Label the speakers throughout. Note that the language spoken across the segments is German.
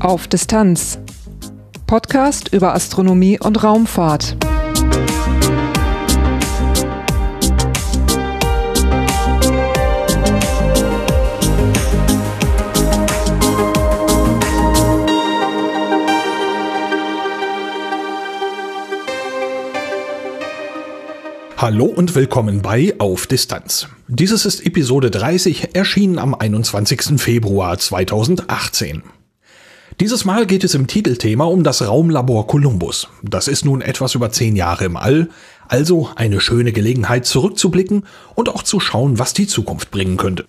Speaker 1: Auf Distanz. Podcast über Astronomie und Raumfahrt.
Speaker 2: Hallo und willkommen bei Auf Distanz. Dieses ist Episode 30, erschienen am 21. Februar 2018. Dieses Mal geht es im Titelthema um das Raumlabor Columbus. Das ist nun etwas über zehn Jahre im All, also eine schöne Gelegenheit zurückzublicken und auch zu schauen, was die Zukunft bringen könnte.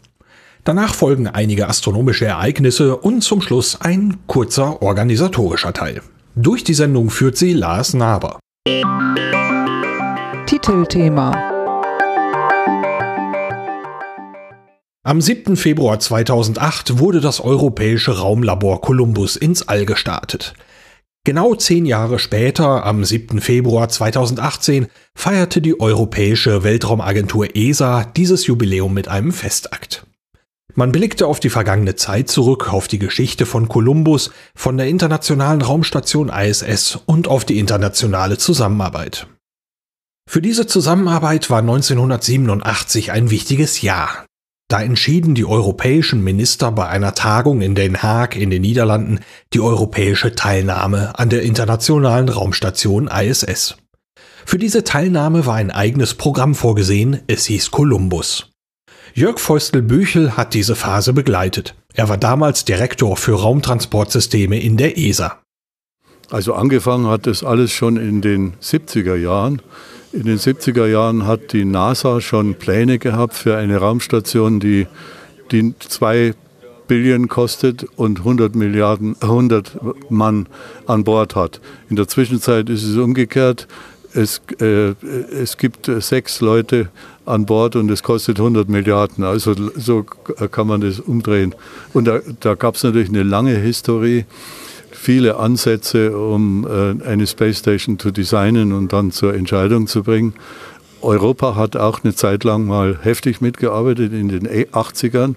Speaker 2: Danach folgen einige astronomische Ereignisse und zum Schluss ein kurzer organisatorischer Teil. Durch die Sendung führt sie Lars Naber.
Speaker 1: Titelthema
Speaker 2: Am 7. Februar 2008 wurde das europäische Raumlabor Columbus ins All gestartet. Genau zehn Jahre später, am 7. Februar 2018, feierte die Europäische Weltraumagentur ESA dieses Jubiläum mit einem Festakt. Man blickte auf die vergangene Zeit zurück, auf die Geschichte von Columbus, von der internationalen Raumstation ISS und auf die internationale Zusammenarbeit. Für diese Zusammenarbeit war 1987 ein wichtiges Jahr. Da entschieden die europäischen Minister bei einer Tagung in Den Haag in den Niederlanden die europäische Teilnahme an der internationalen Raumstation ISS. Für diese Teilnahme war ein eigenes Programm vorgesehen, es hieß Columbus. Jörg Feustel-Büchel hat diese Phase begleitet. Er war damals Direktor für Raumtransportsysteme in der ESA.
Speaker 3: Also angefangen hat das alles schon in den 70er Jahren. In den 70er Jahren hat die NASA schon Pläne gehabt für eine Raumstation, die, die zwei Billionen kostet und 100 Milliarden, 100 Mann an Bord hat. In der Zwischenzeit ist es umgekehrt. Es, äh, es gibt sechs Leute an Bord und es kostet 100 Milliarden. Also so kann man das umdrehen. Und da, da gab es natürlich eine lange Historie viele Ansätze, um äh, eine Space Station zu designen und dann zur Entscheidung zu bringen. Europa hat auch eine Zeit lang mal heftig mitgearbeitet in den 80ern.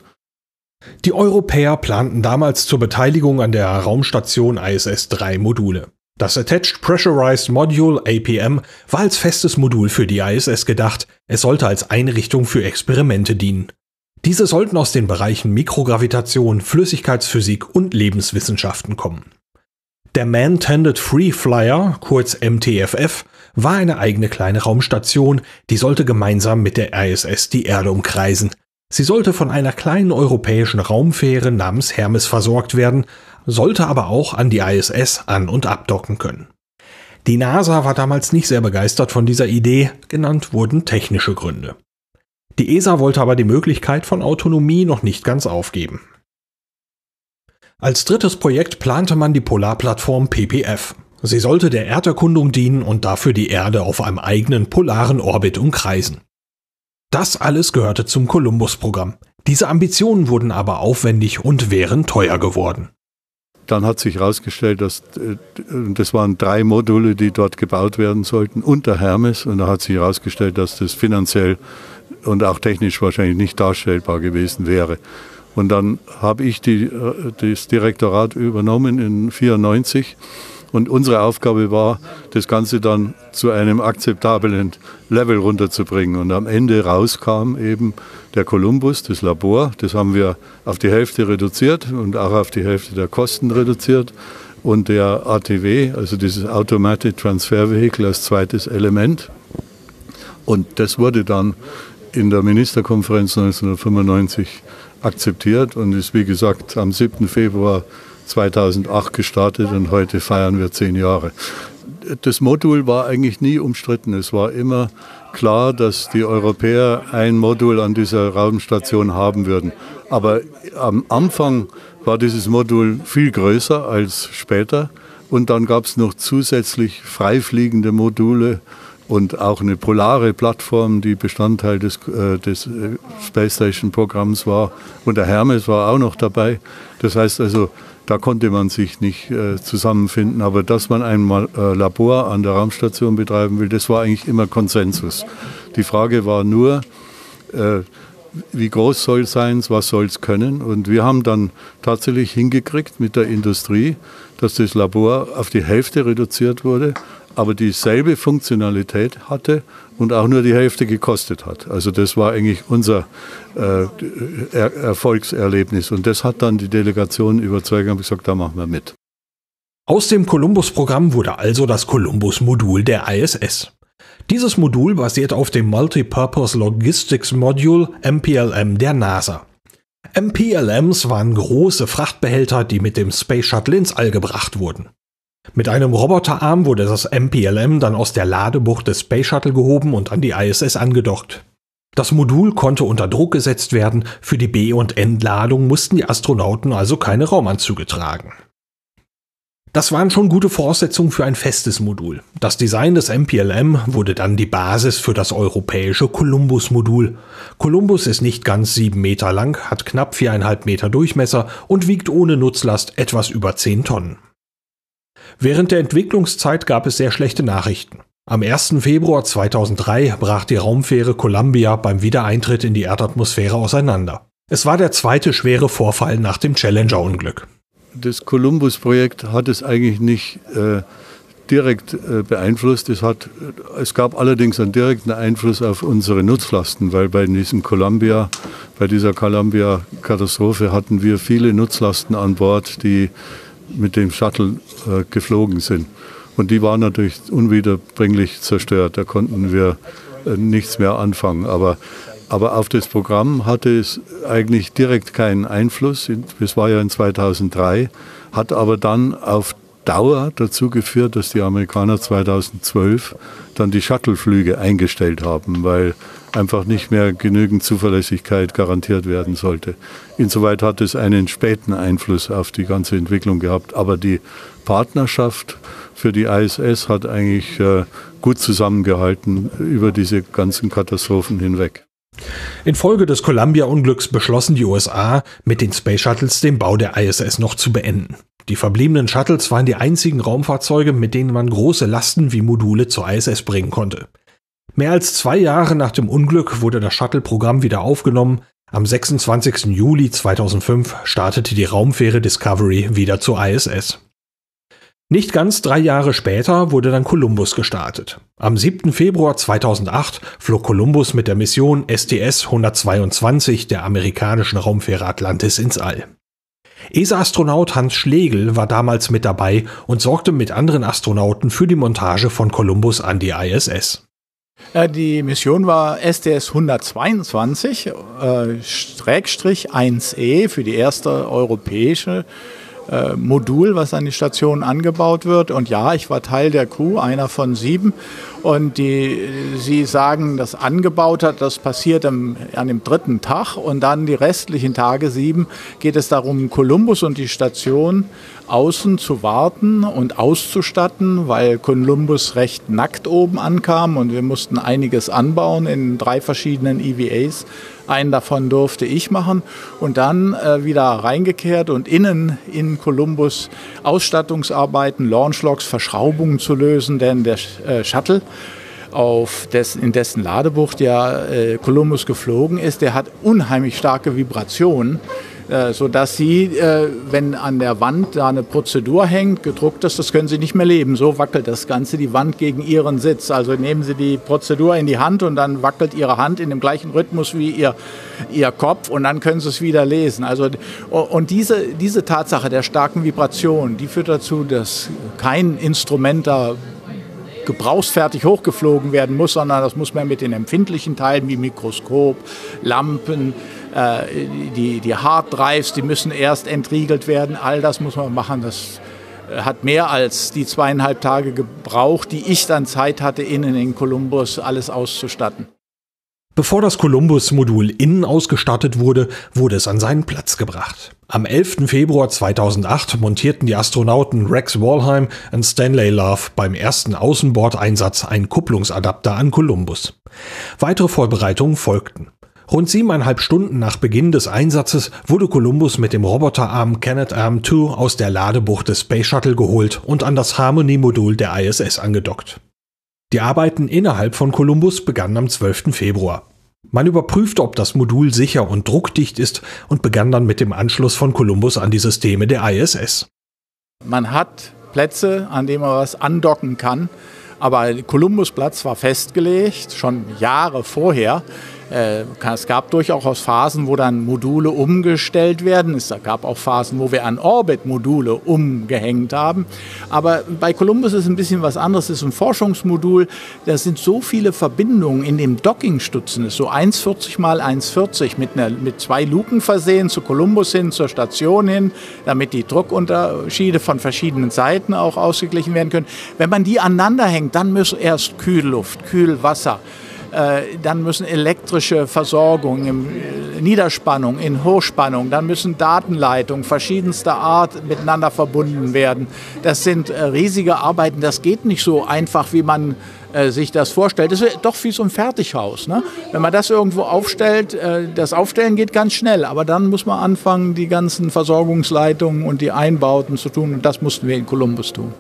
Speaker 2: Die Europäer planten damals zur Beteiligung an der Raumstation ISS drei Module. Das Attached Pressurized Module APM war als festes Modul für die ISS gedacht, es sollte als Einrichtung für Experimente dienen. Diese sollten aus den Bereichen Mikrogravitation, Flüssigkeitsphysik und Lebenswissenschaften kommen. Der Man-Tended Free Flyer, kurz MTFF, war eine eigene kleine Raumstation, die sollte gemeinsam mit der ISS die Erde umkreisen. Sie sollte von einer kleinen europäischen Raumfähre namens Hermes versorgt werden, sollte aber auch an die ISS an- und abdocken können. Die NASA war damals nicht sehr begeistert von dieser Idee, genannt wurden technische Gründe. Die ESA wollte aber die Möglichkeit von Autonomie noch nicht ganz aufgeben. Als drittes Projekt plante man die Polarplattform PPF. Sie sollte der Erderkundung dienen und dafür die Erde auf einem eigenen polaren Orbit umkreisen. Das alles gehörte zum Columbus-Programm. Diese Ambitionen wurden aber aufwendig und wären teuer geworden.
Speaker 3: Dann hat sich herausgestellt, dass äh, das waren drei Module, die dort gebaut werden sollten unter Hermes. Und da hat sich herausgestellt, dass das finanziell und auch technisch wahrscheinlich nicht darstellbar gewesen wäre. Und dann habe ich die, äh, das Direktorat übernommen in 1994. Und unsere Aufgabe war, das Ganze dann zu einem akzeptablen Level runterzubringen. Und am Ende rauskam eben der Columbus, das Labor. Das haben wir auf die Hälfte reduziert und auch auf die Hälfte der Kosten reduziert. Und der ATW, also dieses Automatic Transfer Vehicle als zweites Element. Und das wurde dann in der Ministerkonferenz 1995 akzeptiert und ist, wie gesagt, am 7. Februar 2008 gestartet und heute feiern wir zehn Jahre. Das Modul war eigentlich nie umstritten. Es war immer klar, dass die Europäer ein Modul an dieser Raumstation haben würden. Aber am Anfang war dieses Modul viel größer als später. Und dann gab es noch zusätzlich freifliegende Module, und auch eine polare Plattform, die Bestandteil des, äh, des äh, Space Station Programms war. Und der Hermes war auch noch dabei. Das heißt also, da konnte man sich nicht äh, zusammenfinden. Aber dass man ein äh, Labor an der Raumstation betreiben will, das war eigentlich immer Konsensus. Die Frage war nur, äh, wie groß soll es sein, was soll es können. Und wir haben dann tatsächlich hingekriegt mit der Industrie, dass das Labor auf die Hälfte reduziert wurde, aber dieselbe Funktionalität hatte und auch nur die Hälfte gekostet hat. Also das war eigentlich unser äh, er Erfolgserlebnis. Und das hat dann die Delegation überzeugt und gesagt, da machen wir mit.
Speaker 2: Aus dem Columbus-Programm wurde also das Columbus-Modul der ISS. Dieses Modul basiert auf dem Multipurpose Logistics Module MPLM der NASA. MPLMs waren große Frachtbehälter, die mit dem Space Shuttle ins All gebracht wurden. Mit einem Roboterarm wurde das MPLM dann aus der Ladebucht des Space Shuttle gehoben und an die ISS angedockt. Das Modul konnte unter Druck gesetzt werden, für die B- und Entladung mussten die Astronauten also keine Raumanzüge tragen. Das waren schon gute Voraussetzungen für ein festes Modul. Das Design des MPLM wurde dann die Basis für das europäische Columbus-Modul. Columbus ist nicht ganz sieben Meter lang, hat knapp viereinhalb Meter Durchmesser und wiegt ohne Nutzlast etwas über zehn Tonnen. Während der Entwicklungszeit gab es sehr schlechte Nachrichten. Am 1. Februar 2003 brach die Raumfähre Columbia beim Wiedereintritt in die Erdatmosphäre auseinander. Es war der zweite schwere Vorfall nach dem Challenger-Unglück
Speaker 3: das Columbus-Projekt hat es eigentlich nicht äh, direkt äh, beeinflusst. Es, hat, es gab allerdings einen direkten Einfluss auf unsere Nutzlasten, weil bei diesem Columbia, bei dieser Columbia-Katastrophe hatten wir viele Nutzlasten an Bord, die mit dem Shuttle äh, geflogen sind. Und die waren natürlich unwiederbringlich zerstört. Da konnten wir äh, nichts mehr anfangen. Aber aber auf das Programm hatte es eigentlich direkt keinen Einfluss. Das war ja in 2003, hat aber dann auf Dauer dazu geführt, dass die Amerikaner 2012 dann die Shuttleflüge eingestellt haben, weil einfach nicht mehr genügend Zuverlässigkeit garantiert werden sollte. Insoweit hat es einen späten Einfluss auf die ganze Entwicklung gehabt. Aber die Partnerschaft für die ISS hat eigentlich äh, gut zusammengehalten über diese ganzen Katastrophen hinweg.
Speaker 2: Infolge des Columbia-Unglücks beschlossen die USA, mit den Space Shuttles den Bau der ISS noch zu beenden. Die verbliebenen Shuttles waren die einzigen Raumfahrzeuge, mit denen man große Lasten wie Module zur ISS bringen konnte. Mehr als zwei Jahre nach dem Unglück wurde das Shuttle-Programm wieder aufgenommen. Am 26. Juli 2005 startete die Raumfähre Discovery wieder zur ISS. Nicht ganz drei Jahre später wurde dann Columbus gestartet. Am 7. Februar 2008 flog Columbus mit der Mission STS-122 der amerikanischen Raumfähre Atlantis ins All. ESA-Astronaut Hans Schlegel war damals mit dabei und sorgte mit anderen Astronauten für die Montage von Columbus an die ISS.
Speaker 4: Äh, die Mission war STS 122, äh, Schrägstrich 1E für die erste europäische äh, Modul, was an die Station angebaut wird. Und ja, ich war Teil der Crew, einer von sieben. Und die, sie sagen, das angebaut hat, das passiert am, an dem dritten Tag. Und dann die restlichen Tage, sieben, geht es darum, Kolumbus und die Station außen zu warten und auszustatten, weil Columbus recht nackt oben ankam und wir mussten einiges anbauen in drei verschiedenen EVAs einen davon durfte ich machen und dann äh, wieder reingekehrt und innen in Columbus Ausstattungsarbeiten, Launchlogs, Verschraubungen zu lösen, denn der äh, Shuttle auf dessen, in dessen Ladebucht ja äh, Columbus geflogen ist, der hat unheimlich starke Vibrationen äh, sodass Sie, äh, wenn an der Wand da eine Prozedur hängt, gedruckt ist, das können Sie nicht mehr leben. So wackelt das Ganze die Wand gegen Ihren Sitz. Also nehmen Sie die Prozedur in die Hand und dann wackelt Ihre Hand in dem gleichen Rhythmus wie Ihr, Ihr Kopf und dann können Sie es wieder lesen. Also, und diese, diese Tatsache der starken Vibration, die führt dazu, dass kein Instrument da gebrauchsfertig hochgeflogen werden muss, sondern das muss man mit den empfindlichen Teilen wie Mikroskop, Lampen, die, die Hard Drives, die müssen erst entriegelt werden. All das muss man machen. Das äh, hat mehr als die zweieinhalb Tage gebraucht, die ich dann Zeit hatte, innen in Columbus alles auszustatten.
Speaker 2: Bevor das Columbus-Modul innen ausgestattet wurde, wurde es an seinen Platz gebracht. Am 11. Februar 2008 montierten die Astronauten Rex Walheim und Stanley Love beim ersten Außenbordeinsatz einen Kupplungsadapter an Columbus. Weitere Vorbereitungen folgten. Rund siebeneinhalb Stunden nach Beginn des Einsatzes wurde Columbus mit dem Roboterarm Canadarm 2 aus der Ladebucht des Space Shuttle geholt und an das Harmony-Modul der ISS angedockt. Die Arbeiten innerhalb von Columbus begannen am 12. Februar. Man überprüfte, ob das Modul sicher und druckdicht ist und begann dann mit dem Anschluss von Columbus an die Systeme der ISS.
Speaker 4: Man hat Plätze, an denen man was andocken kann, aber Columbus-Platz war festgelegt, schon Jahre vorher. Äh, es gab durchaus Phasen, wo dann Module umgestellt werden. Es gab auch Phasen, wo wir an Orbit-Module umgehängt haben. Aber bei Columbus ist ein bisschen was anderes. Es ist ein Forschungsmodul. Da sind so viele Verbindungen in dem Dockingstutzen. Es ist so 1,40 mal 1,40 mit, mit zwei Luken versehen, zu Columbus hin, zur Station hin, damit die Druckunterschiede von verschiedenen Seiten auch ausgeglichen werden können. Wenn man die aneinander hängt, dann muss erst Kühlluft, Kühlwasser dann müssen elektrische Versorgung in äh, Niederspannung, in Hochspannung, dann müssen Datenleitungen verschiedenster Art miteinander verbunden werden. Das sind äh, riesige Arbeiten, das geht nicht so einfach, wie man sich das vorstellt. Das ist doch wie so ein Fertighaus. Ne? Wenn man das irgendwo aufstellt, das Aufstellen geht ganz schnell, aber dann muss man anfangen, die ganzen Versorgungsleitungen und die Einbauten zu tun und das mussten wir in Columbus tun.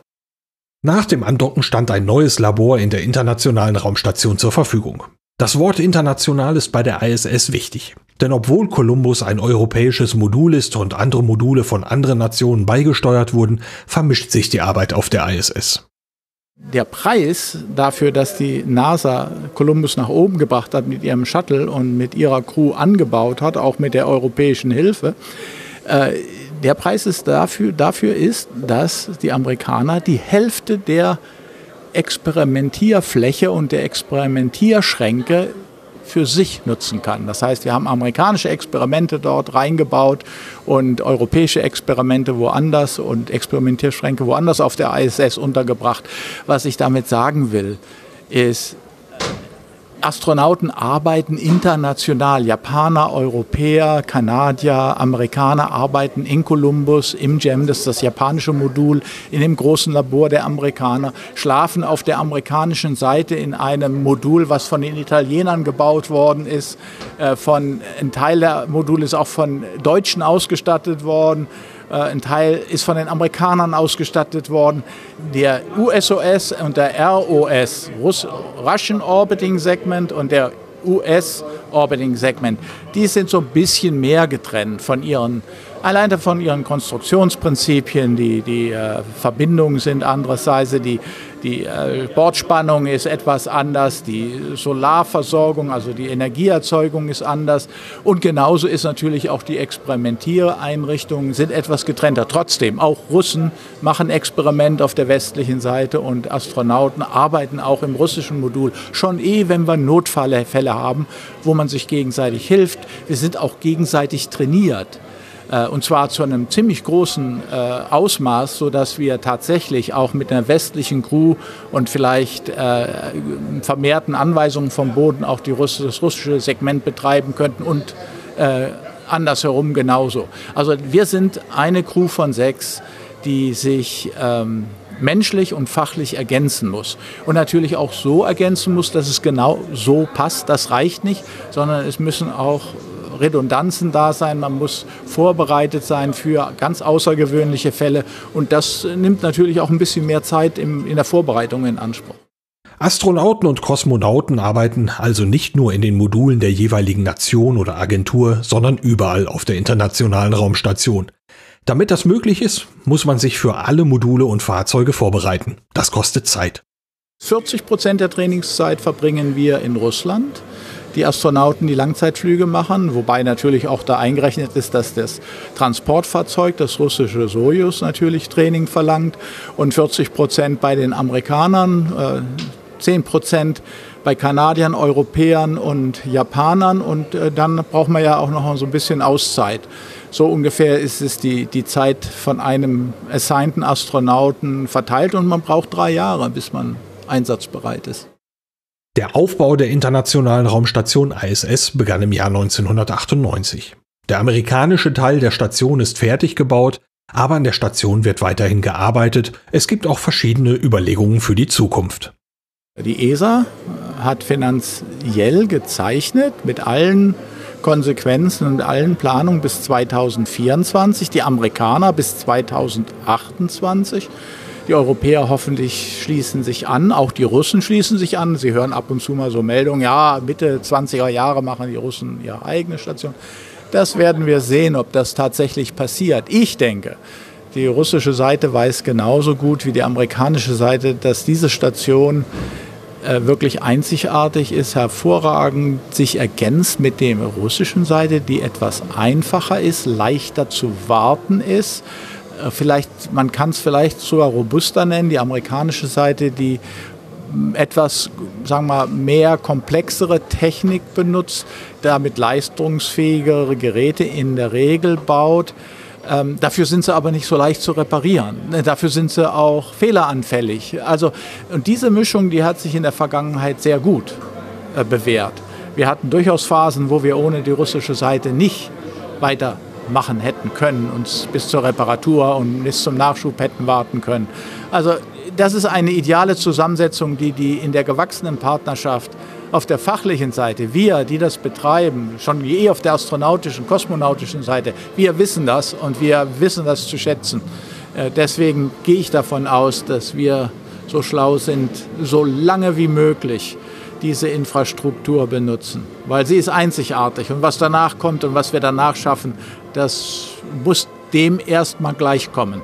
Speaker 2: Nach dem Andocken stand ein neues Labor in der Internationalen Raumstation zur Verfügung. Das Wort international ist bei der ISS wichtig, denn obwohl Columbus ein europäisches Modul ist und andere Module von anderen Nationen beigesteuert wurden, vermischt sich die Arbeit auf der ISS.
Speaker 4: Der Preis dafür, dass die NASA Columbus nach oben gebracht hat mit ihrem Shuttle und mit ihrer Crew angebaut hat, auch mit der europäischen Hilfe, äh, der Preis ist dafür, dafür ist, dass die Amerikaner die Hälfte der Experimentierfläche und der Experimentierschränke für sich nutzen kann. Das heißt, wir haben amerikanische Experimente dort reingebaut und europäische Experimente woanders und Experimentierschränke woanders auf der ISS untergebracht. Was ich damit sagen will, ist, Astronauten arbeiten international. Japaner, Europäer, Kanadier, Amerikaner arbeiten in Columbus, im GEM, das ist das japanische Modul, in dem großen Labor der Amerikaner, schlafen auf der amerikanischen Seite in einem Modul, was von den Italienern gebaut worden ist. Äh, von, ein Teil der Module ist auch von Deutschen ausgestattet worden. Äh, ein Teil ist von den Amerikanern ausgestattet worden. Der USOS und der ROS, Russian Orbiting Segment und der US Orbiting Segment, die sind so ein bisschen mehr getrennt von ihren Allein von ihren Konstruktionsprinzipien, die, die äh, Verbindungen sind andererseits, die, die äh, Bordspannung ist etwas anders, die Solarversorgung, also die Energieerzeugung ist anders und genauso ist natürlich auch die Experimentiereinrichtungen sind etwas getrennter. Trotzdem, auch Russen machen Experiment auf der westlichen Seite und Astronauten arbeiten auch im russischen Modul schon eh, wenn wir Notfälle haben, wo man sich gegenseitig hilft. Wir sind auch gegenseitig trainiert. Äh, und zwar zu einem ziemlich großen äh, Ausmaß, sodass wir tatsächlich auch mit einer westlichen Crew und vielleicht äh, vermehrten Anweisungen vom Boden auch die Russ das russische Segment betreiben könnten und andersherum genauso. Also wir sind eine Crew von sechs, die sich ähm, menschlich und fachlich ergänzen muss. Und natürlich auch so ergänzen muss, dass es genau so passt. Das reicht nicht, sondern es müssen auch Redundanzen da sein, man muss vorbereitet sein für ganz außergewöhnliche Fälle und das nimmt natürlich auch ein bisschen mehr Zeit im, in der Vorbereitung in Anspruch.
Speaker 2: Astronauten und Kosmonauten arbeiten also nicht nur in den Modulen der jeweiligen Nation oder Agentur, sondern überall auf der internationalen Raumstation. Damit das möglich ist, muss man sich für alle Module und Fahrzeuge vorbereiten. Das kostet Zeit.
Speaker 4: 40 Prozent der Trainingszeit verbringen wir in Russland die Astronauten die Langzeitflüge machen, wobei natürlich auch da eingerechnet ist, dass das Transportfahrzeug, das russische Soyuz, natürlich Training verlangt und 40 Prozent bei den Amerikanern, äh, 10 Prozent bei Kanadiern, Europäern und Japanern und äh, dann braucht man ja auch noch so ein bisschen Auszeit. So ungefähr ist es die, die Zeit von einem assignten Astronauten verteilt und man braucht drei Jahre, bis man einsatzbereit ist.
Speaker 2: Der Aufbau der internationalen Raumstation ISS begann im Jahr 1998. Der amerikanische Teil der Station ist fertig gebaut, aber an der Station wird weiterhin gearbeitet. Es gibt auch verschiedene Überlegungen für die Zukunft.
Speaker 4: Die ESA hat finanziell gezeichnet mit allen Konsequenzen und allen Planungen bis 2024, die Amerikaner bis 2028. Die Europäer hoffentlich schließen sich an, auch die Russen schließen sich an. Sie hören ab und zu mal so Meldungen, ja, Mitte 20er Jahre machen die Russen ihre eigene Station. Das werden wir sehen, ob das tatsächlich passiert. Ich denke, die russische Seite weiß genauso gut wie die amerikanische Seite, dass diese Station äh, wirklich einzigartig ist, hervorragend sich ergänzt mit der russischen Seite, die etwas einfacher ist, leichter zu warten ist. Äh, vielleicht, man kann es vielleicht sogar robuster nennen, die amerikanische Seite, die etwas, sagen wir mal, mehr komplexere Technik benutzt, damit leistungsfähigere Geräte in der Regel baut. Ähm, dafür sind sie aber nicht so leicht zu reparieren. Ne, dafür sind sie auch fehleranfällig. Also, und diese Mischung, die hat sich in der Vergangenheit sehr gut äh, bewährt. Wir hatten durchaus Phasen, wo wir ohne die russische Seite nicht weitermachen hätten können, uns bis zur Reparatur und bis zum Nachschub hätten warten können. Also das ist eine ideale Zusammensetzung, die die in der gewachsenen Partnerschaft auf der fachlichen Seite, wir, die das betreiben, schon eh auf der astronautischen, kosmonautischen Seite, wir wissen das und wir wissen das zu schätzen. Äh, deswegen gehe ich davon aus, dass wir so schlau sind, so lange wie möglich diese Infrastruktur benutzen, weil sie ist einzigartig und was danach kommt und was wir danach schaffen, das muss dem erstmal gleichkommen.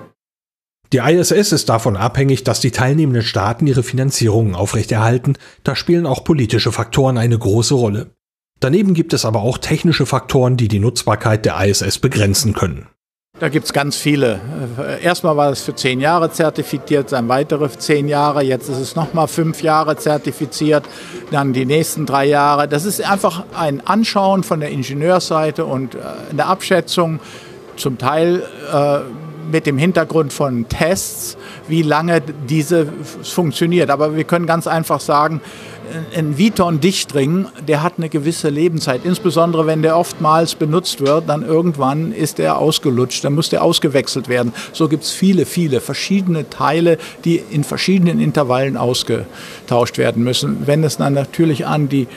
Speaker 2: Die ISS ist davon abhängig, dass die teilnehmenden Staaten ihre Finanzierungen aufrechterhalten, da spielen auch politische Faktoren eine große Rolle. Daneben gibt es aber auch technische Faktoren, die die Nutzbarkeit der ISS begrenzen können.
Speaker 4: Da gibt es ganz viele. Erstmal war es für zehn Jahre zertifiziert, dann weitere zehn Jahre, jetzt ist es nochmal fünf Jahre zertifiziert, dann die nächsten drei Jahre. Das ist einfach ein Anschauen von der Ingenieursseite und äh, in der Abschätzung zum Teil äh, mit dem Hintergrund von Tests, wie lange diese funktioniert. Aber wir können ganz einfach sagen, ein Viton Dichtring, der hat eine gewisse Lebenszeit. Insbesondere wenn der oftmals benutzt wird, dann irgendwann ist der ausgelutscht, dann muss der ausgewechselt werden. So gibt es viele, viele verschiedene Teile, die in verschiedenen Intervallen ausgetauscht werden müssen. Wenn es dann natürlich an die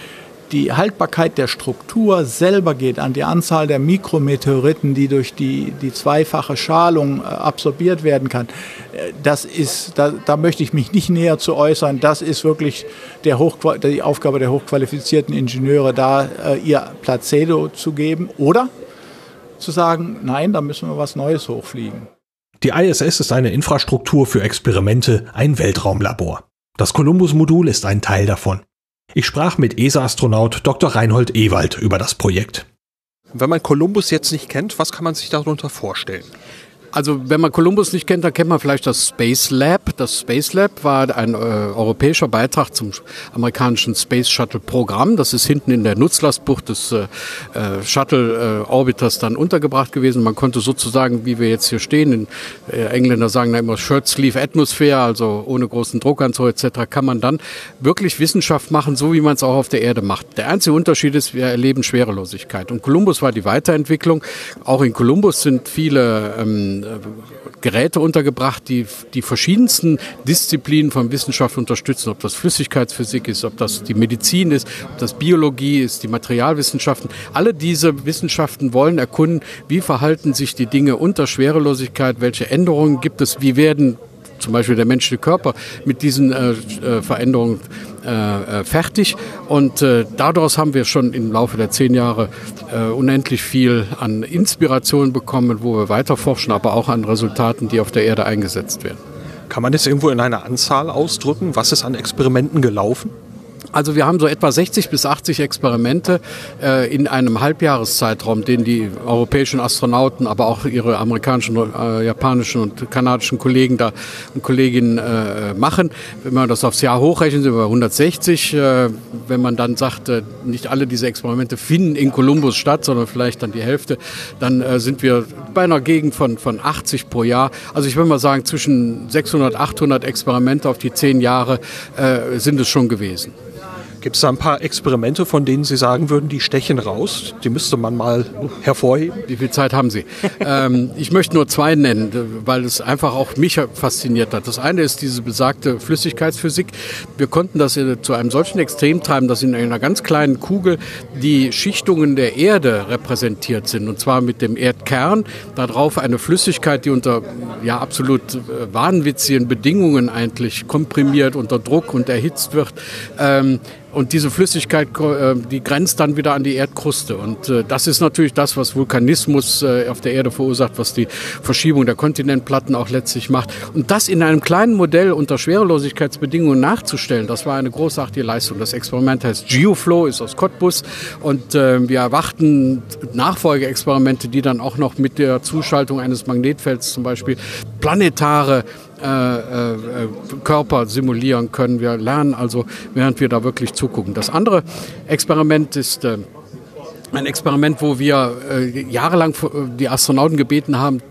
Speaker 4: die Haltbarkeit der Struktur selber geht, an die Anzahl der Mikrometeoriten, die durch die, die zweifache Schalung äh, absorbiert werden kann, äh, das ist, da, da möchte ich mich nicht näher zu äußern. Das ist wirklich der die Aufgabe der hochqualifizierten Ingenieure, da äh, ihr Placedo zu geben oder zu sagen, nein, da müssen wir was Neues hochfliegen.
Speaker 2: Die ISS ist eine Infrastruktur für Experimente, ein Weltraumlabor. Das Columbus-Modul ist ein Teil davon. Ich sprach mit ESA-Astronaut Dr. Reinhold Ewald über das Projekt.
Speaker 5: Wenn man Columbus jetzt nicht kennt, was kann man sich darunter vorstellen?
Speaker 6: Also wenn man Columbus nicht kennt, dann kennt man vielleicht das Space Lab. Das Space Lab war ein äh, europäischer Beitrag zum amerikanischen Space Shuttle Programm. Das ist hinten in der Nutzlastbucht des äh, äh, Shuttle äh, Orbiters dann untergebracht gewesen. Man konnte sozusagen, wie wir jetzt hier stehen, in, äh, Engländer sagen da immer Shirt Sleeve Atmosphere, also ohne großen Druck und so etc., kann man dann wirklich Wissenschaft machen, so wie man es auch auf der Erde macht. Der einzige Unterschied ist, wir erleben Schwerelosigkeit. Und Columbus war die Weiterentwicklung. Auch in Columbus sind viele ähm, äh, Geräte untergebracht, die die verschiedensten Disziplinen von Wissenschaft unterstützen, ob das Flüssigkeitsphysik ist, ob das die Medizin ist, ob das Biologie ist, die Materialwissenschaften. Alle diese Wissenschaften wollen erkunden, wie verhalten sich die Dinge unter Schwerelosigkeit, welche Änderungen gibt es, wie werden zum Beispiel der menschliche Körper mit diesen äh, äh Veränderungen äh, äh, fertig. Und äh, daraus haben wir schon im Laufe der zehn Jahre äh, unendlich viel an Inspiration bekommen, wo wir weiter forschen, aber auch an Resultaten, die auf der Erde eingesetzt werden.
Speaker 5: Kann man das irgendwo in einer Anzahl ausdrücken? Was ist an Experimenten gelaufen?
Speaker 6: Also wir haben so etwa 60 bis 80 Experimente äh, in einem Halbjahreszeitraum, den die europäischen Astronauten, aber auch ihre amerikanischen, äh, japanischen und kanadischen Kollegen da und Kolleginnen äh, machen. Wenn man das aufs Jahr hochrechnet, sind wir bei 160. Äh, wenn man dann sagt, äh, nicht alle diese Experimente finden in Columbus statt, sondern vielleicht dann die Hälfte, dann äh, sind wir bei einer Gegend von, von 80 pro Jahr. Also ich würde mal sagen, zwischen 600, 800 Experimente auf die zehn Jahre sind es schon gewesen.
Speaker 5: Gibt es da ein paar Experimente, von denen Sie sagen würden, die stechen raus? Die müsste man mal hervorheben.
Speaker 6: Wie viel Zeit haben Sie? ähm, ich möchte nur zwei nennen, weil es einfach auch mich fasziniert hat. Das eine ist diese besagte Flüssigkeitsphysik. Wir konnten das zu einem solchen Extrem treiben, dass in einer ganz kleinen Kugel die Schichtungen der Erde repräsentiert sind. Und zwar mit dem Erdkern, darauf eine Flüssigkeit, die unter ja, absolut äh, wahnwitzigen Bedingungen eigentlich komprimiert, unter Druck und erhitzt wird. Ähm, und diese Flüssigkeit, äh, die grenzt dann wieder an die Erdkruste. Und äh, das ist natürlich das, was Vulkanismus äh, auf der Erde verursacht, was die Verschiebung der Kontinentplatten auch letztlich macht. Und das in einem kleinen Modell unter Schwerelosigkeitsbedingungen nachzustellen, das war eine großartige Leistung. Das Experiment heißt GeoFlow, ist aus Cottbus. Und wir erwarten Nachfolgeexperimente, die dann auch noch mit der Zuschaltung eines Magnetfelds zum Beispiel planetare äh, äh, Körper simulieren können. Wir lernen also, während wir da wirklich zugucken. Das andere Experiment ist äh, ein Experiment, wo wir äh, jahrelang die Astronauten gebeten haben,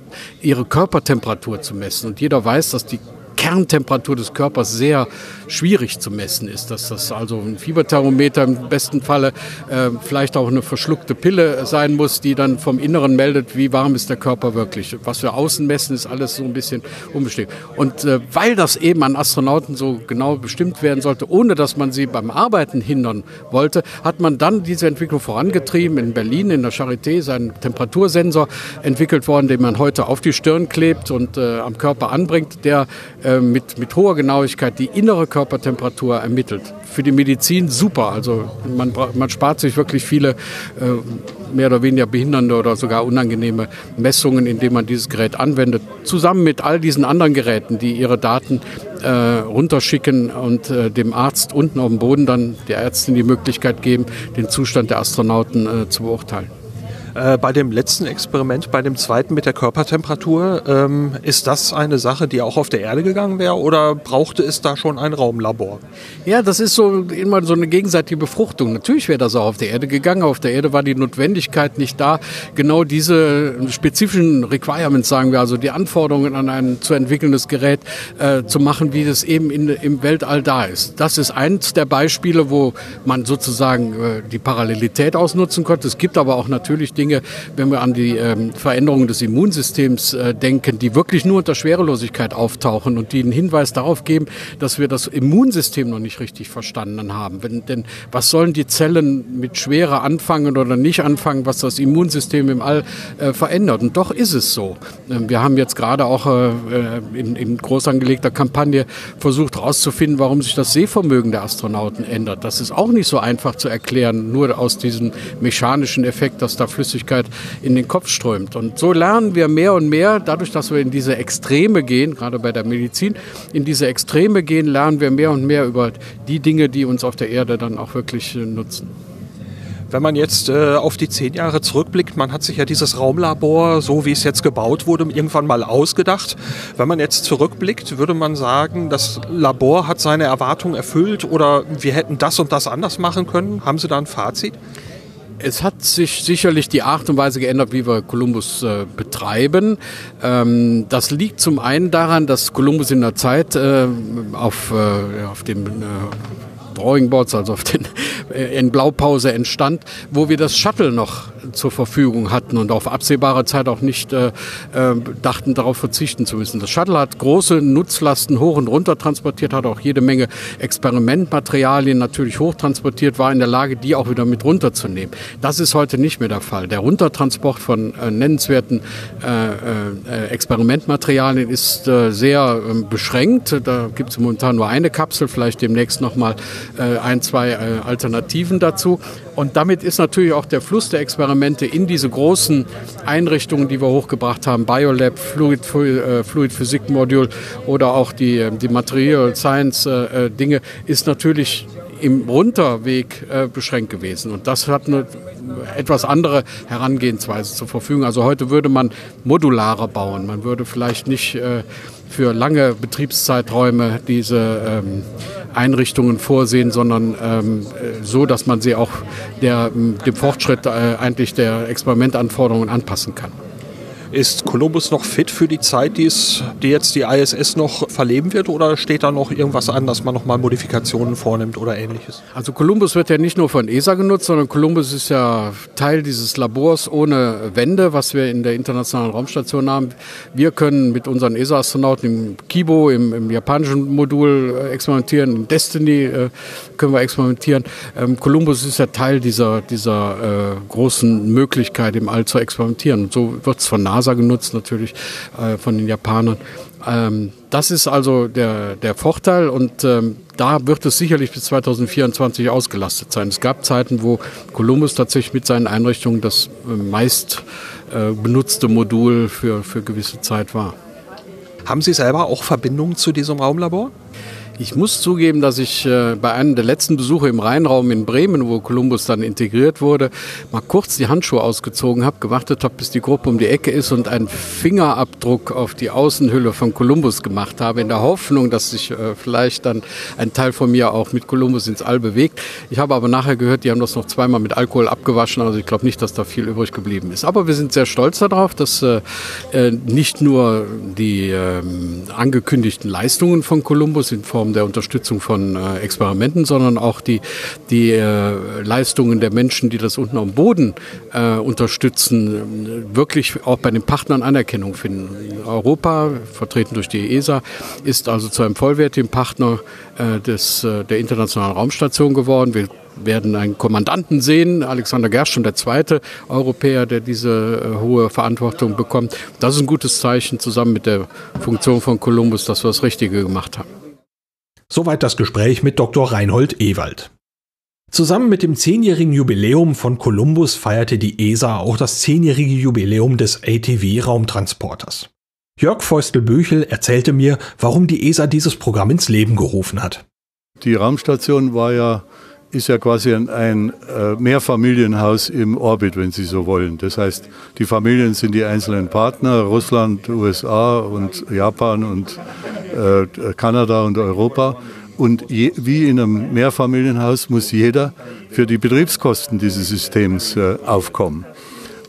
Speaker 6: ihre Körpertemperatur zu messen. Und jeder weiß, dass die Kerntemperatur des Körpers sehr schwierig zu messen ist. Dass das also ein Fieberthermometer im besten Falle äh, vielleicht auch eine verschluckte Pille sein muss, die dann vom Inneren meldet, wie warm ist der Körper wirklich. Was wir außen messen, ist alles so ein bisschen unbestimmt. Und äh, weil das eben an Astronauten so genau bestimmt werden sollte, ohne dass man sie beim Arbeiten hindern wollte, hat man dann diese Entwicklung vorangetrieben. In Berlin, in der Charité, ist ein Temperatursensor entwickelt worden, den man heute auf die Stirn klebt und äh, am Körper anbringt, der äh, mit, mit hoher Genauigkeit die innere Körpertemperatur ermittelt. Für die Medizin super. Also man, man spart sich wirklich viele äh, mehr oder weniger behindernde oder sogar unangenehme Messungen, indem man dieses Gerät anwendet. Zusammen mit all diesen anderen Geräten, die ihre Daten äh, runterschicken und äh, dem Arzt unten auf dem Boden dann der Ärztin die Möglichkeit geben, den Zustand der Astronauten äh, zu beurteilen.
Speaker 5: Äh, bei dem letzten Experiment, bei dem zweiten mit der Körpertemperatur, ähm, ist das eine Sache, die auch auf der Erde gegangen wäre oder brauchte es da schon ein Raumlabor?
Speaker 6: Ja, das ist so immer so eine gegenseitige Befruchtung. Natürlich wäre das auch auf der Erde gegangen. Auf der Erde war die Notwendigkeit nicht da, genau diese spezifischen Requirements, sagen wir, also die Anforderungen an ein zu entwickelndes Gerät äh, zu machen, wie das eben in, im Weltall da ist. Das ist eins der Beispiele, wo man sozusagen äh, die Parallelität ausnutzen konnte. Es gibt aber auch natürlich Dinge, Dinge, wenn wir an die ähm, Veränderungen des Immunsystems äh, denken, die wirklich nur unter Schwerelosigkeit auftauchen und die einen Hinweis darauf geben, dass wir das Immunsystem noch nicht richtig verstanden haben. Wenn, denn was sollen die Zellen mit Schwere anfangen oder nicht anfangen, was das Immunsystem im All äh, verändert? Und doch ist es so. Ähm, wir haben jetzt gerade auch äh, äh in, in groß angelegter Kampagne versucht herauszufinden, warum sich das Sehvermögen der Astronauten ändert. Das ist auch nicht so einfach zu erklären, nur aus diesem mechanischen Effekt, dass da flüssig Flüssigkeit in den Kopf strömt. Und so lernen wir mehr und mehr, dadurch, dass wir in diese Extreme gehen, gerade bei der Medizin, in diese Extreme gehen, lernen wir mehr und mehr über die Dinge, die uns auf der Erde dann auch wirklich äh, nutzen.
Speaker 5: Wenn man jetzt äh, auf die zehn Jahre zurückblickt, man hat sich ja dieses Raumlabor, so wie es jetzt gebaut wurde, irgendwann mal ausgedacht. Wenn man jetzt zurückblickt, würde man sagen, das Labor hat seine Erwartungen erfüllt oder wir hätten das und das anders machen können. Haben Sie da ein Fazit?
Speaker 6: Es hat sich sicherlich die Art und Weise geändert, wie wir Kolumbus äh, betreiben. Ähm, das liegt zum einen daran, dass Kolumbus in der Zeit äh, auf, äh, auf dem äh, Drawing Boards, also auf den, äh, in Blaupause entstand, wo wir das Shuttle noch zur Verfügung hatten und auf absehbare Zeit auch nicht äh, äh, dachten, darauf verzichten zu müssen. Das Shuttle hat große Nutzlasten hoch und runter transportiert, hat auch jede Menge Experimentmaterialien natürlich hochtransportiert, war in der Lage, die auch wieder mit runterzunehmen. Das ist heute nicht mehr der Fall. Der Runtertransport von äh, nennenswerten äh, äh, Experimentmaterialien ist äh, sehr ähm, beschränkt. Da gibt es momentan nur eine Kapsel, vielleicht demnächst nochmal ein, zwei Alternativen dazu. Und damit ist natürlich auch der Fluss der Experimente in diese großen Einrichtungen, die wir hochgebracht haben, Biolab, Fluid, äh, Fluid Physik Module oder auch die, äh, die Material Science äh, Dinge, ist natürlich im Runterweg beschränkt gewesen. Und das hat eine etwas andere Herangehensweise zur Verfügung. Also heute würde man modularer bauen. Man würde vielleicht nicht für lange Betriebszeiträume diese ähm, Einrichtungen vorsehen, sondern ähm, so, dass man sie auch der, dem Fortschritt äh, eigentlich der Experimentanforderungen anpassen kann.
Speaker 5: Ist Columbus noch fit für die Zeit, die, es, die jetzt die ISS noch verleben wird oder steht da noch irgendwas an, dass man nochmal Modifikationen vornimmt oder ähnliches?
Speaker 6: Also Columbus wird ja nicht nur von ESA genutzt, sondern Columbus ist ja Teil dieses Labors ohne Wände, was wir in der Internationalen Raumstation haben. Wir können mit unseren ESA-Astronauten im Kibo, im, im, japanischen Modul äh, experimentieren, in Destiny äh, können wir experimentieren. Ähm, Columbus ist ja Teil dieser, dieser äh, großen Möglichkeit, im All zu experimentieren. Und so wird es von NASA genutzt, natürlich äh, von den Japanern. Ähm, das ist also der, der Vorteil und ähm, da wird es sicherlich bis 2024 ausgelastet sein. Es gab Zeiten, wo Columbus tatsächlich mit seinen Einrichtungen das äh, meist äh, benutzte Modul für, für gewisse Zeit war.
Speaker 5: Haben Sie selber auch Verbindungen zu diesem Raumlabor?
Speaker 6: Ich muss zugeben, dass ich äh, bei einem der letzten Besuche im Rheinraum in Bremen, wo Columbus dann integriert wurde, mal kurz die Handschuhe ausgezogen habe, gewartet habe, bis die Gruppe um die Ecke ist und einen Fingerabdruck auf die Außenhülle von Columbus gemacht habe, in der Hoffnung, dass sich äh, vielleicht dann ein Teil von mir auch mit Columbus ins All bewegt. Ich habe aber nachher gehört, die haben das noch zweimal mit Alkohol abgewaschen, also ich glaube nicht, dass da viel übrig geblieben ist. Aber wir sind sehr stolz darauf, dass äh, äh nicht nur die ähm, angekündigten Leistungen von Columbus in Form Form der Unterstützung von äh, Experimenten, sondern auch die, die äh, Leistungen der Menschen, die das unten am Boden äh, unterstützen, wirklich auch bei den Partnern Anerkennung finden. Europa, vertreten durch die ESA, ist also zu einem vollwertigen Partner äh, des, äh, der Internationalen Raumstation geworden. Wir werden einen Kommandanten sehen, Alexander Gerst, der zweite Europäer, der diese äh, hohe Verantwortung bekommt. Das ist ein gutes Zeichen zusammen mit der Funktion von Columbus, dass wir das Richtige gemacht haben.
Speaker 2: Soweit das Gespräch mit Dr. Reinhold Ewald. Zusammen mit dem zehnjährigen Jubiläum von Columbus feierte die ESA auch das zehnjährige Jubiläum des ATV-Raumtransporters. Jörg Feustel-Büchel erzählte mir, warum die ESA dieses Programm ins Leben gerufen hat.
Speaker 3: Die Raumstation war ja, ist ja quasi ein, ein äh, Mehrfamilienhaus im Orbit, wenn Sie so wollen. Das heißt, die Familien sind die einzelnen Partner, Russland, USA und Japan und äh, Kanada und Europa. Und je, wie in einem Mehrfamilienhaus muss jeder für die Betriebskosten dieses Systems äh, aufkommen.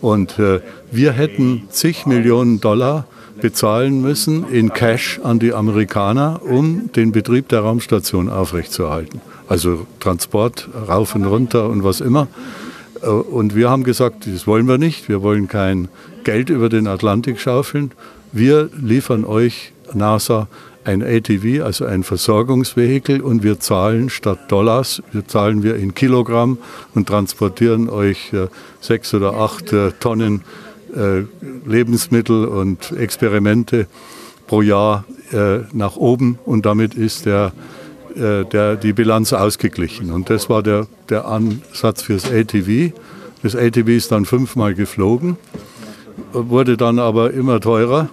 Speaker 3: Und äh, wir hätten zig Millionen Dollar bezahlen müssen in Cash an die Amerikaner, um den Betrieb der Raumstation aufrechtzuerhalten. Also Transport rauf und runter und was immer. Äh, und wir haben gesagt, das wollen wir nicht. Wir wollen kein Geld über den Atlantik schaufeln. Wir liefern euch, NASA, ein ATV, also ein Versorgungsvehikel und wir zahlen statt Dollars, wir zahlen wir in Kilogramm und transportieren euch äh, sechs oder acht äh, Tonnen äh, Lebensmittel und Experimente pro Jahr äh, nach oben und damit ist der, äh, der, die Bilanz ausgeglichen. Und das war der, der Ansatz fürs ATV. Das ATV ist dann fünfmal geflogen, wurde dann aber immer teurer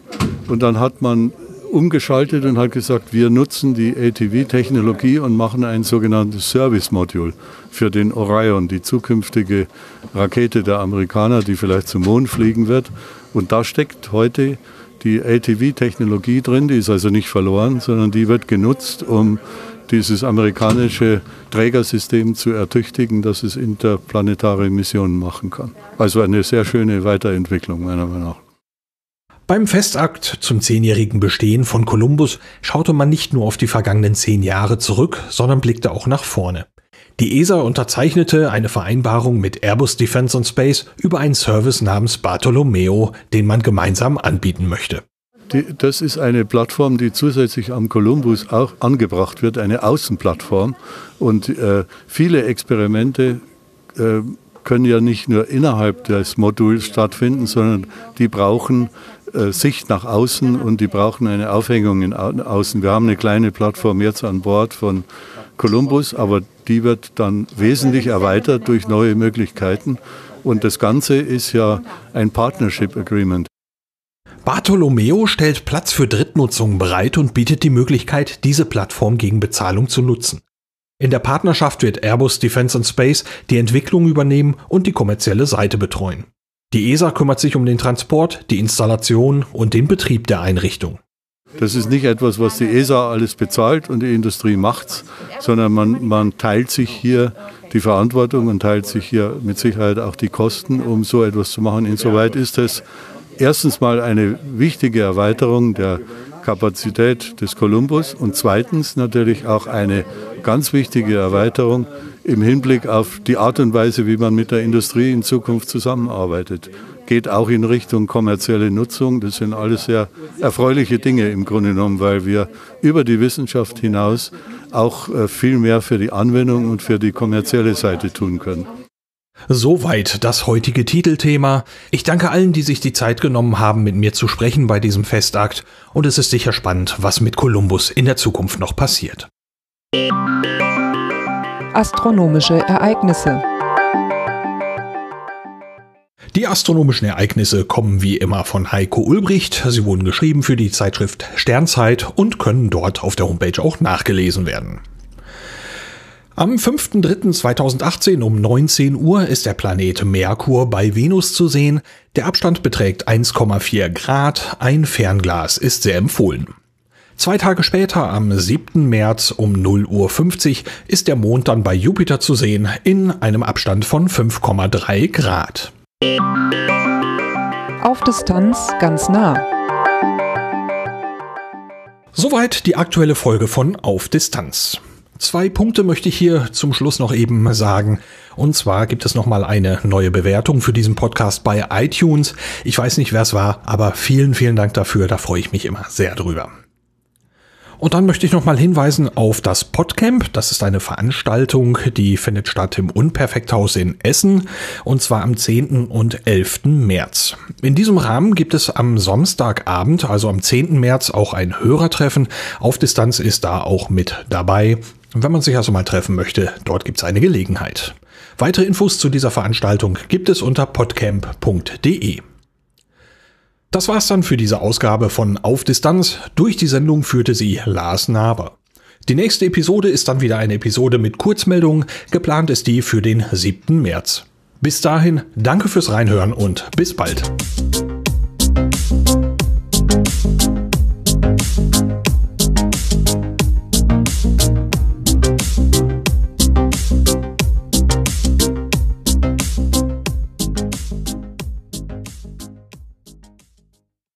Speaker 3: und dann hat man umgeschaltet und hat gesagt, wir nutzen die ATV-Technologie und machen ein sogenanntes Service-Modul für den Orion, die zukünftige Rakete der Amerikaner, die vielleicht zum Mond fliegen wird. Und da steckt heute die ATV-Technologie drin, die ist also nicht verloren, sondern die wird genutzt, um dieses amerikanische Trägersystem zu ertüchtigen, dass es interplanetare Missionen machen kann. Also eine sehr schöne Weiterentwicklung meiner Meinung nach.
Speaker 2: Beim Festakt zum zehnjährigen Bestehen von Columbus schaute man nicht nur auf die vergangenen zehn Jahre zurück, sondern blickte auch nach vorne. Die ESA unterzeichnete eine Vereinbarung mit Airbus Defence and Space über einen Service namens Bartolomeo, den man gemeinsam anbieten möchte.
Speaker 3: Die, das ist eine Plattform, die zusätzlich am Columbus auch angebracht wird, eine Außenplattform. Und äh, viele Experimente äh, können ja nicht nur innerhalb des Moduls stattfinden, sondern die brauchen äh, Sicht nach außen und die brauchen eine Aufhängung in außen. Wir haben eine kleine Plattform jetzt an Bord von Columbus, aber die wird dann wesentlich erweitert durch neue Möglichkeiten. Und das Ganze ist ja ein Partnership Agreement.
Speaker 2: Bartolomeo stellt Platz für Drittnutzungen bereit und bietet die Möglichkeit, diese Plattform gegen Bezahlung zu nutzen. In der Partnerschaft wird Airbus Defence and Space die Entwicklung übernehmen und die kommerzielle Seite betreuen. Die ESA kümmert sich um den Transport, die Installation und den Betrieb der Einrichtung.
Speaker 3: Das ist nicht etwas, was die ESA alles bezahlt und die Industrie macht, sondern man, man teilt sich hier die Verantwortung und teilt sich hier mit Sicherheit auch die Kosten, um so etwas zu machen. Insoweit ist es erstens mal eine wichtige Erweiterung der Kapazität des Columbus und zweitens natürlich auch eine ganz wichtige Erweiterung im Hinblick auf die Art und Weise, wie man mit der Industrie in Zukunft zusammenarbeitet. Geht auch in Richtung kommerzielle Nutzung. Das sind alles sehr erfreuliche Dinge im Grunde genommen, weil wir über die Wissenschaft hinaus auch äh, viel mehr für die Anwendung und für die kommerzielle Seite tun können.
Speaker 2: Soweit das heutige Titelthema. Ich danke allen, die sich die Zeit genommen haben, mit mir zu sprechen bei diesem Festakt. Und es ist sicher spannend, was mit Kolumbus in der Zukunft noch passiert.
Speaker 1: Astronomische Ereignisse.
Speaker 2: Die astronomischen Ereignisse kommen wie immer von Heiko Ulbricht. Sie wurden geschrieben für die Zeitschrift Sternzeit und können dort auf der Homepage auch nachgelesen werden. Am 5.3.2018 um 19 Uhr ist der Planet Merkur bei Venus zu sehen. Der Abstand beträgt 1,4 Grad. Ein Fernglas ist sehr empfohlen. Zwei Tage später, am 7. März um 0 Uhr 50, ist der Mond dann bei Jupiter zu sehen, in einem Abstand von 5,3 Grad.
Speaker 1: Auf Distanz ganz nah.
Speaker 2: Soweit die aktuelle Folge von Auf Distanz. Zwei Punkte möchte ich hier zum Schluss noch eben sagen. Und zwar gibt es nochmal eine neue Bewertung für diesen Podcast bei iTunes. Ich weiß nicht, wer es war, aber vielen, vielen Dank dafür. Da freue ich mich immer sehr drüber. Und dann möchte ich nochmal hinweisen auf das Podcamp. Das ist eine Veranstaltung, die findet statt im Unperfekthaus in Essen und zwar am 10. und 11. März. In diesem Rahmen gibt es am Samstagabend, also am 10. März, auch ein Hörertreffen. Auf Distanz ist da auch mit dabei. Wenn man sich also mal treffen möchte, dort gibt es eine Gelegenheit. Weitere Infos zu dieser Veranstaltung gibt es unter podcamp.de. Das war's dann für diese Ausgabe von Auf Distanz. Durch die Sendung führte sie Lars Naber. Die nächste Episode ist dann wieder eine Episode mit Kurzmeldungen. Geplant ist die für den 7. März. Bis dahin, danke fürs Reinhören und bis bald.